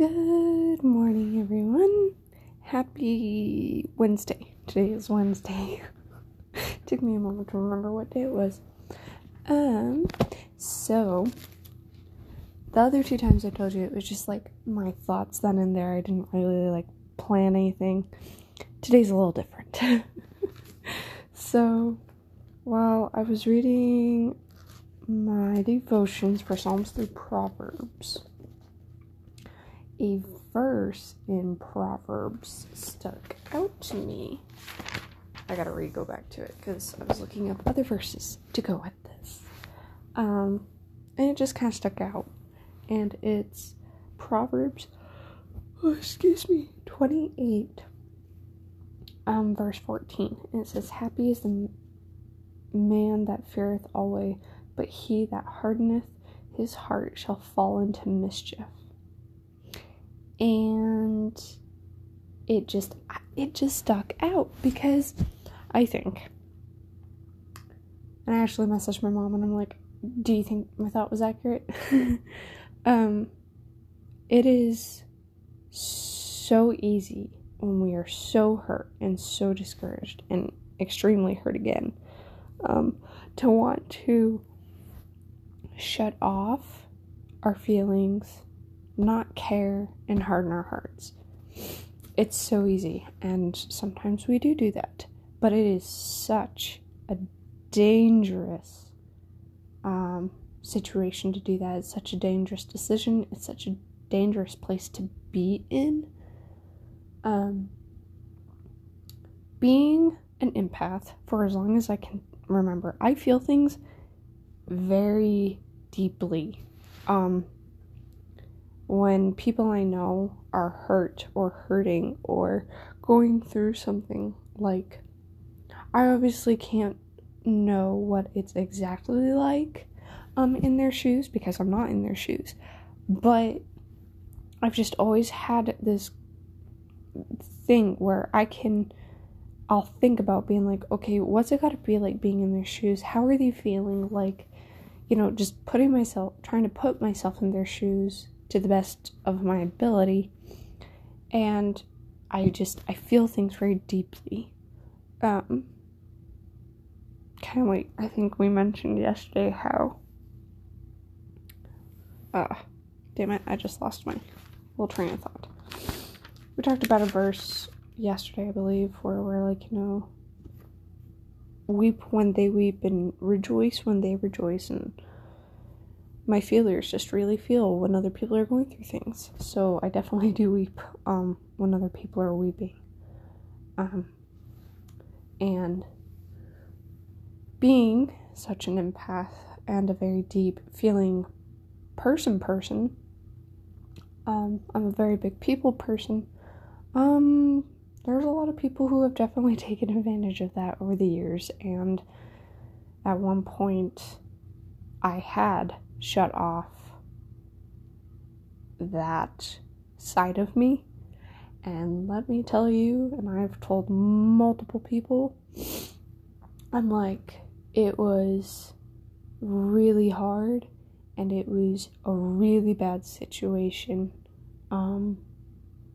Good morning, everyone. Happy Wednesday. Today is Wednesday. Took me a moment to remember what day it was. Um, so the other two times I told you it was just like my thoughts then and there. I didn't really like plan anything. Today's a little different. so while I was reading my devotions for Psalms through Proverbs, a verse in Proverbs stuck out to me. I gotta re go back to it because I was looking up other verses to go with this. Um, and it just kind of stuck out. And it's Proverbs, oh, excuse me, 28, um, verse 14. And it says, Happy is the man that feareth always, but he that hardeneth his heart shall fall into mischief and it just it just stuck out because I think and I actually messaged my mom and I'm like, "Do you think my thought was accurate?" um it is so easy when we are so hurt and so discouraged and extremely hurt again um, to want to shut off our feelings not care and harden our hearts. It's so easy, and sometimes we do do that, but it is such a dangerous um, situation to do that. It's such a dangerous decision. It's such a dangerous place to be in. Um, being an empath for as long as I can remember, I feel things very deeply. Um, when people I know are hurt or hurting or going through something like I obviously can't know what it's exactly like um in their shoes because I'm not in their shoes. But I've just always had this thing where I can I'll think about being like, okay, what's it got to be like being in their shoes? How are they feeling? Like, you know, just putting myself, trying to put myself in their shoes to the best of my ability. And I just I feel things very deeply. Um kind of like I think we mentioned yesterday how uh damn it, I just lost my little train of thought. We talked about a verse yesterday, I believe, where we're like, you know, weep when they weep and rejoice when they rejoice and my feelers just really feel when other people are going through things. So I definitely do weep um, when other people are weeping. Um, and being such an empath and a very deep feeling person person, um, I'm a very big people person. Um, there's a lot of people who have definitely taken advantage of that over the years, and at one point, I had shut off that side of me. And let me tell you, and I've told multiple people, I'm like, it was really hard and it was a really bad situation. Um,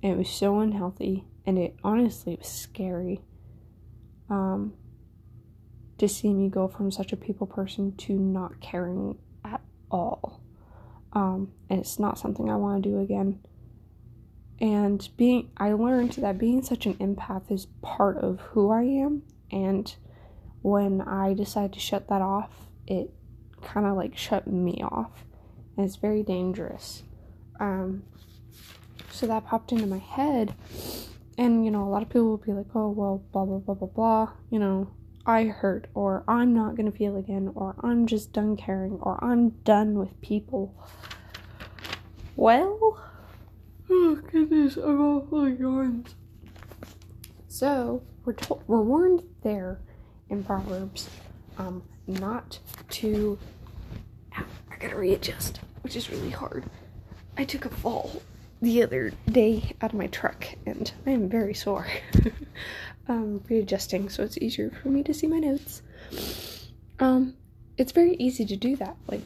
it was so unhealthy and it honestly was scary. Um, to see me go from such a people person to not caring all. Um, and it's not something I want to do again. And being, I learned that being such an empath is part of who I am. And when I decided to shut that off, it kind of like shut me off. And it's very dangerous. Um, so that popped into my head. And, you know, a lot of people will be like, oh, well, blah, blah, blah, blah, blah. You know, I hurt, or I'm not gonna feel again, or I'm just done caring, or I'm done with people. Well, oh goodness, I'm all full of yarns. So we're told, we're warned there in Proverbs, um, not to. Ow, I gotta readjust, which is really hard. I took a fall the other day out of my truck, and I am very sore. um, readjusting so it's easier for me to see my notes. Um, it's very easy to do that. Like,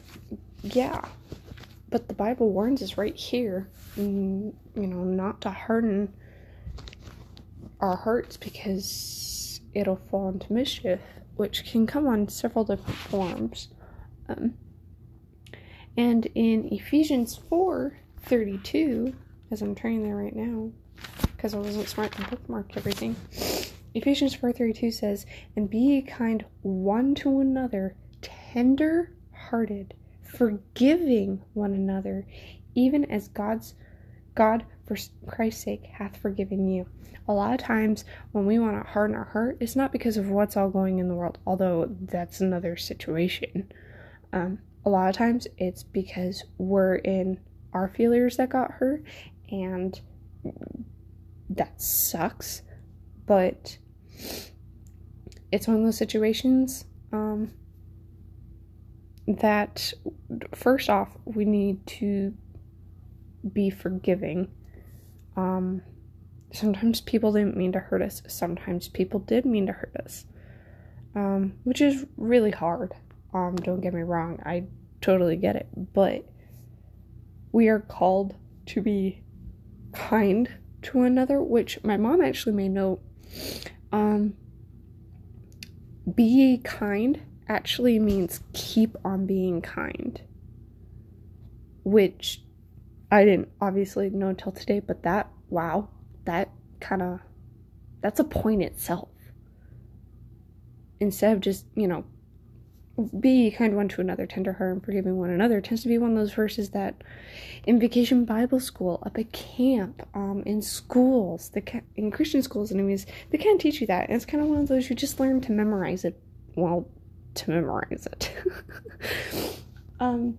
yeah. but the Bible warns us right here, mm, you know, not to harden our hearts because it'll fall into mischief, which can come on several different forms. Um, and in Ephesians 4 32, I'm turning there right now, because I wasn't smart to bookmark everything. Ephesians 4:32 says, "And be kind one to another, tender hearted, forgiving one another, even as God's God for Christ's sake hath forgiven you." A lot of times when we want to harden our heart, it's not because of what's all going in the world, although that's another situation. Um, a lot of times it's because we're in our feelers that got hurt and that sucks but it's one of those situations um, that first off we need to be forgiving. Um, sometimes people didn't mean to hurt us. Sometimes people did mean to hurt us um, which is really hard. Um, don't get me wrong. I totally get it. But we are called to be kind to another, which my mom actually made note. Um, be kind actually means keep on being kind, which I didn't obviously know until today, but that, wow, that kind of, that's a point itself. Instead of just, you know, be kind one to another, tender heart, and forgiving one another tends to be one of those verses that in vacation Bible school, up at camp, um, in schools, the ca- in Christian schools, anyways, they can't teach you that. And it's kind of one of those you just learn to memorize it. Well, to memorize it. um,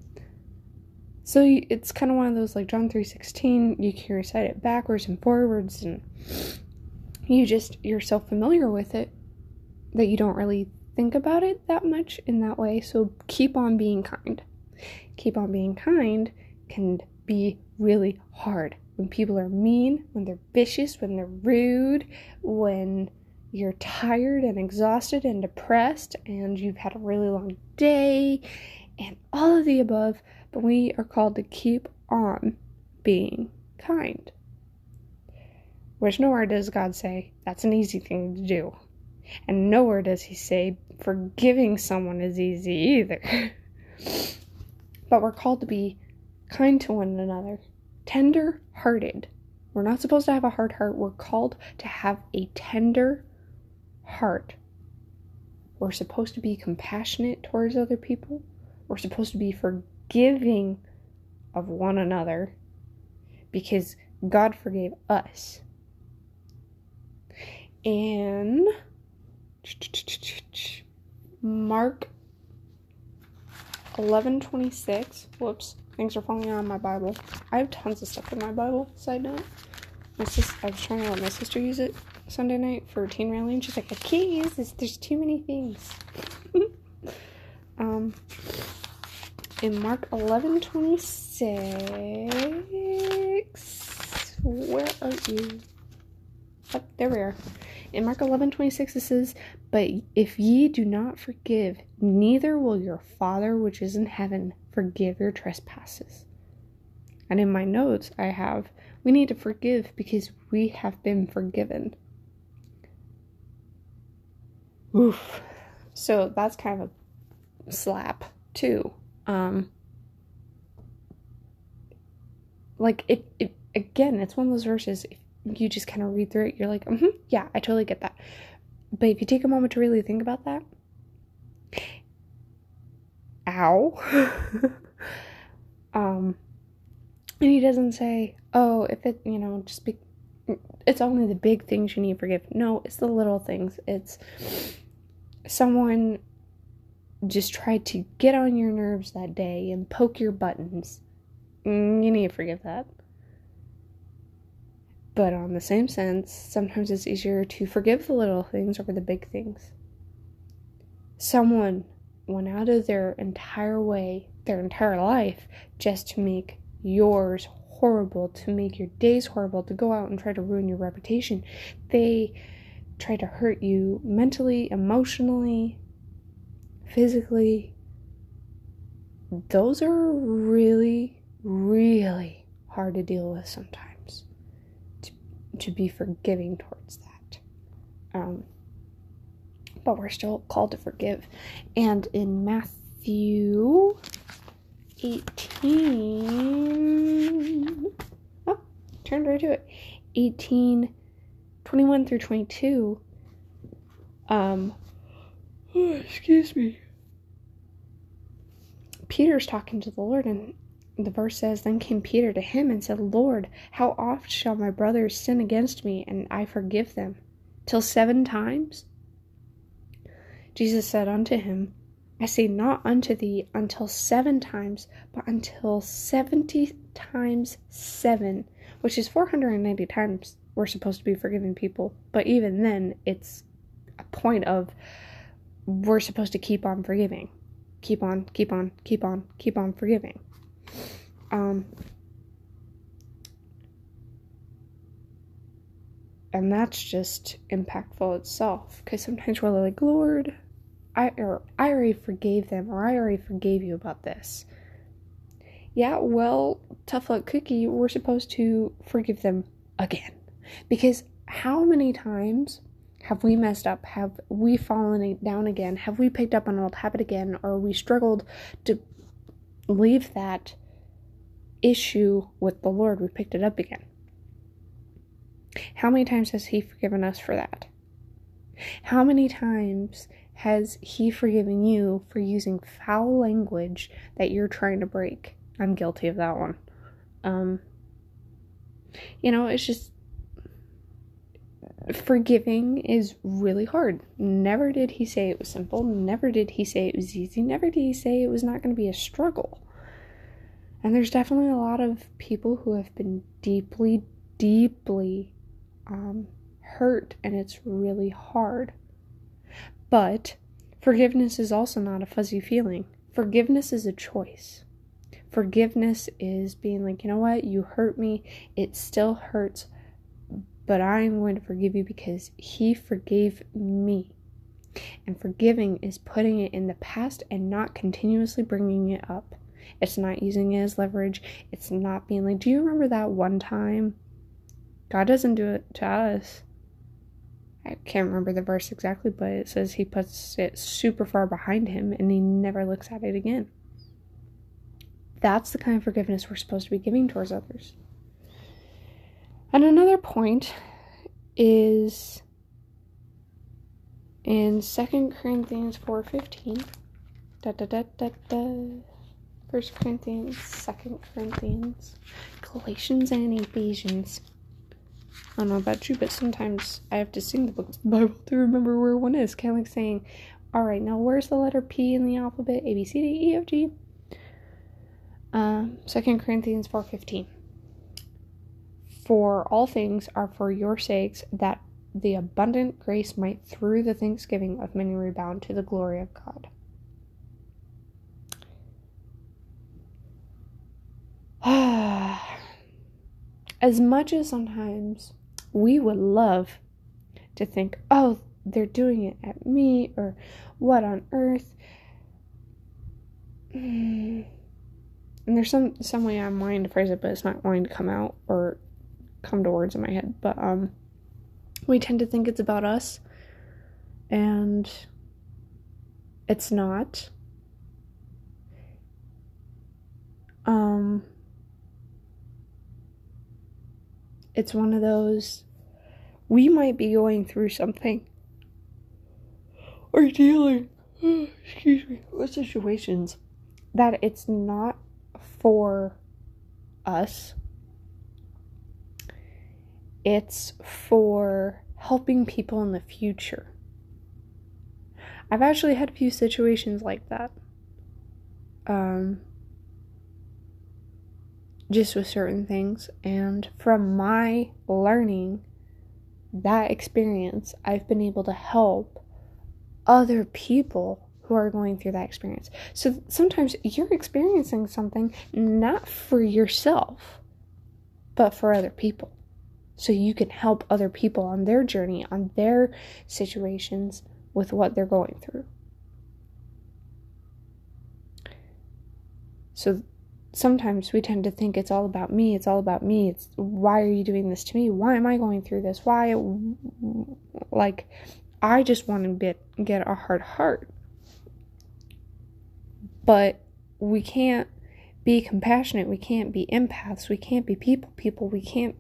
so it's kind of one of those like John three sixteen. You can recite it backwards and forwards, and you just you're so familiar with it that you don't really think about it that much in that way. So keep on being kind. Keep on being kind can be really hard when people are mean, when they're vicious, when they're rude, when you're tired and exhausted and depressed and you've had a really long day and all of the above, but we are called to keep on being kind. Which nowhere does God say that's an easy thing to do. And nowhere does he say forgiving someone is easy either. but we're called to be kind to one another, tender hearted. We're not supposed to have a hard heart. We're called to have a tender heart. We're supposed to be compassionate towards other people. We're supposed to be forgiving of one another because God forgave us. And Mark 11:26. Whoops, things are falling out of my Bible. I have tons of stuff in my Bible. Side note, my sis, I was trying to let my sister use it Sunday night for teen rally, and she's like, "I can't use this. There's too many things." um, in Mark 11:26, where are you? Oh, there we are. In Mark 11 26, it says, But if ye do not forgive, neither will your Father which is in heaven forgive your trespasses. And in my notes, I have, We need to forgive because we have been forgiven. Oof. So that's kind of a slap, too. Um, like, it, it again, it's one of those verses. If you just kind of read through it, you're like, mm-hmm, yeah, I totally get that. But if you take a moment to really think about that, ow. um, and he doesn't say, oh, if it, you know, just be, it's only the big things you need to forgive. No, it's the little things. It's someone just tried to get on your nerves that day and poke your buttons. Mm, you need to forgive that. But on the same sense, sometimes it's easier to forgive the little things over the big things. Someone went out of their entire way, their entire life, just to make yours horrible, to make your days horrible, to go out and try to ruin your reputation. They try to hurt you mentally, emotionally, physically. Those are really, really hard to deal with sometimes to, be forgiving towards that. Um, but we're still called to forgive. And in Matthew 18, oh, turned right to it, 18, 21 through 22, um, oh, excuse me. Peter's talking to the Lord, and the verse says, Then came Peter to him and said, Lord, how oft shall my brothers sin against me, and I forgive them? Till seven times? Jesus said unto him, I say not unto thee until seven times, but until seventy times seven, which is 490 times we're supposed to be forgiving people. But even then, it's a point of we're supposed to keep on forgiving. Keep on, keep on, keep on, keep on forgiving. Um, and that's just impactful itself because sometimes we're like, Lord, I or I already forgave them or I already forgave you about this. Yeah, well, tough luck cookie, we're supposed to forgive them again. Because how many times have we messed up? Have we fallen down again? Have we picked up an old habit again? Or we struggled to leave that issue with the Lord? We picked it up again. How many times has He forgiven us for that? How many times has He forgiven you for using foul language that you're trying to break? I'm guilty of that one. Um, you know, it's just forgiving is really hard. Never did he say it was simple. Never did he say it was easy. Never did he say it was not going to be a struggle. And there's definitely a lot of people who have been deeply, deeply um, hurt, and it's really hard. But forgiveness is also not a fuzzy feeling. Forgiveness is a choice. Forgiveness is being like, you know what, you hurt me, it still hurts, but I'm going to forgive you because He forgave me. And forgiving is putting it in the past and not continuously bringing it up. It's not using it as leverage. It's not being like, do you remember that one time? God doesn't do it to us. I can't remember the verse exactly, but it says he puts it super far behind him and he never looks at it again. That's the kind of forgiveness we're supposed to be giving towards others. And another point is in 2 Corinthians 4.15. Da, da, da, da, da. 1 Corinthians, 2 Corinthians, Galatians, and Ephesians. I don't know about you, but sometimes I have to sing the book of the Bible to remember where one is. Kind of like saying, all right, now where's the letter P in the alphabet? A, B, C, D, E, F, G. Um, 2 Corinthians 4.15 For all things are for your sakes, that the abundant grace might through the thanksgiving of many rebound to the glory of God. as much as sometimes we would love to think, oh, they're doing it at me, or what on earth. And there's some some way I'm wanting to phrase it, but it's not wanting to come out or come to words in my head. But um, we tend to think it's about us, and it's not. Um, it's one of those we might be going through something or dealing excuse me with situations that it's not for us it's for helping people in the future i've actually had a few situations like that um just with certain things. And from my learning, that experience, I've been able to help other people who are going through that experience. So sometimes you're experiencing something not for yourself, but for other people. So you can help other people on their journey, on their situations with what they're going through. So sometimes we tend to think it's all about me, it's all about me. It's why are you doing this to me? Why am I going through this? Why like I just want to get get a hard heart. But we can't be compassionate. We can't be empaths. We can't be people people. We can't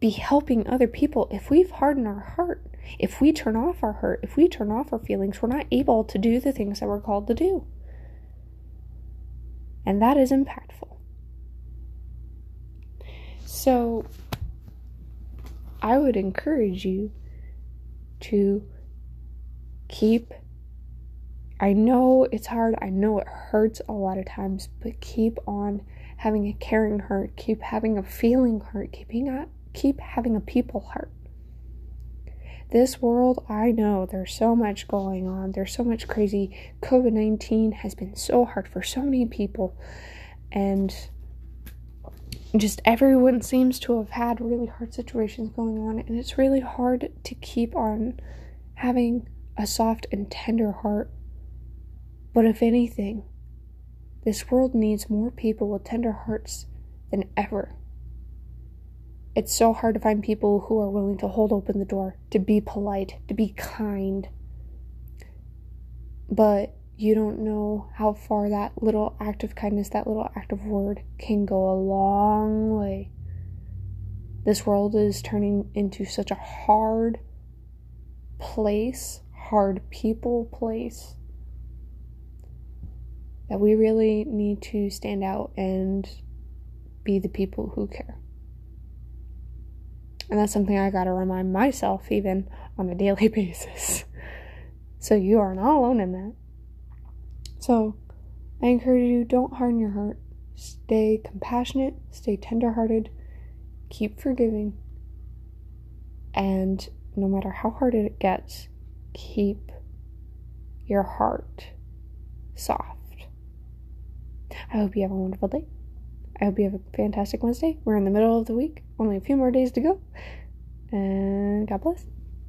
be helping other people if we've hardened our heart. If we turn off our hurt, if we turn off our feelings, we're not able to do the things that we're called to do. And that is impactful. So, I would encourage you to keep. I know it's hard, I know it hurts a lot of times, but keep on having a caring heart, keep having a feeling heart, keeping a, keep having a people heart. This world, I know there's so much going on. There's so much crazy. COVID 19 has been so hard for so many people. And just everyone seems to have had really hard situations going on. And it's really hard to keep on having a soft and tender heart. But if anything, this world needs more people with tender hearts than ever. It's so hard to find people who are willing to hold open the door, to be polite, to be kind. But you don't know how far that little act of kindness, that little act of word can go a long way. This world is turning into such a hard place, hard people place, that we really need to stand out and be the people who care. And that's something I gotta remind myself even on a daily basis. So you are not alone in that. So I encourage you don't harden your heart. Stay compassionate, stay tenderhearted, keep forgiving, and no matter how hard it gets, keep your heart soft. I hope you have a wonderful day. I hope you have a fantastic Wednesday. We're in the middle of the week, only a few more days to go. And God bless.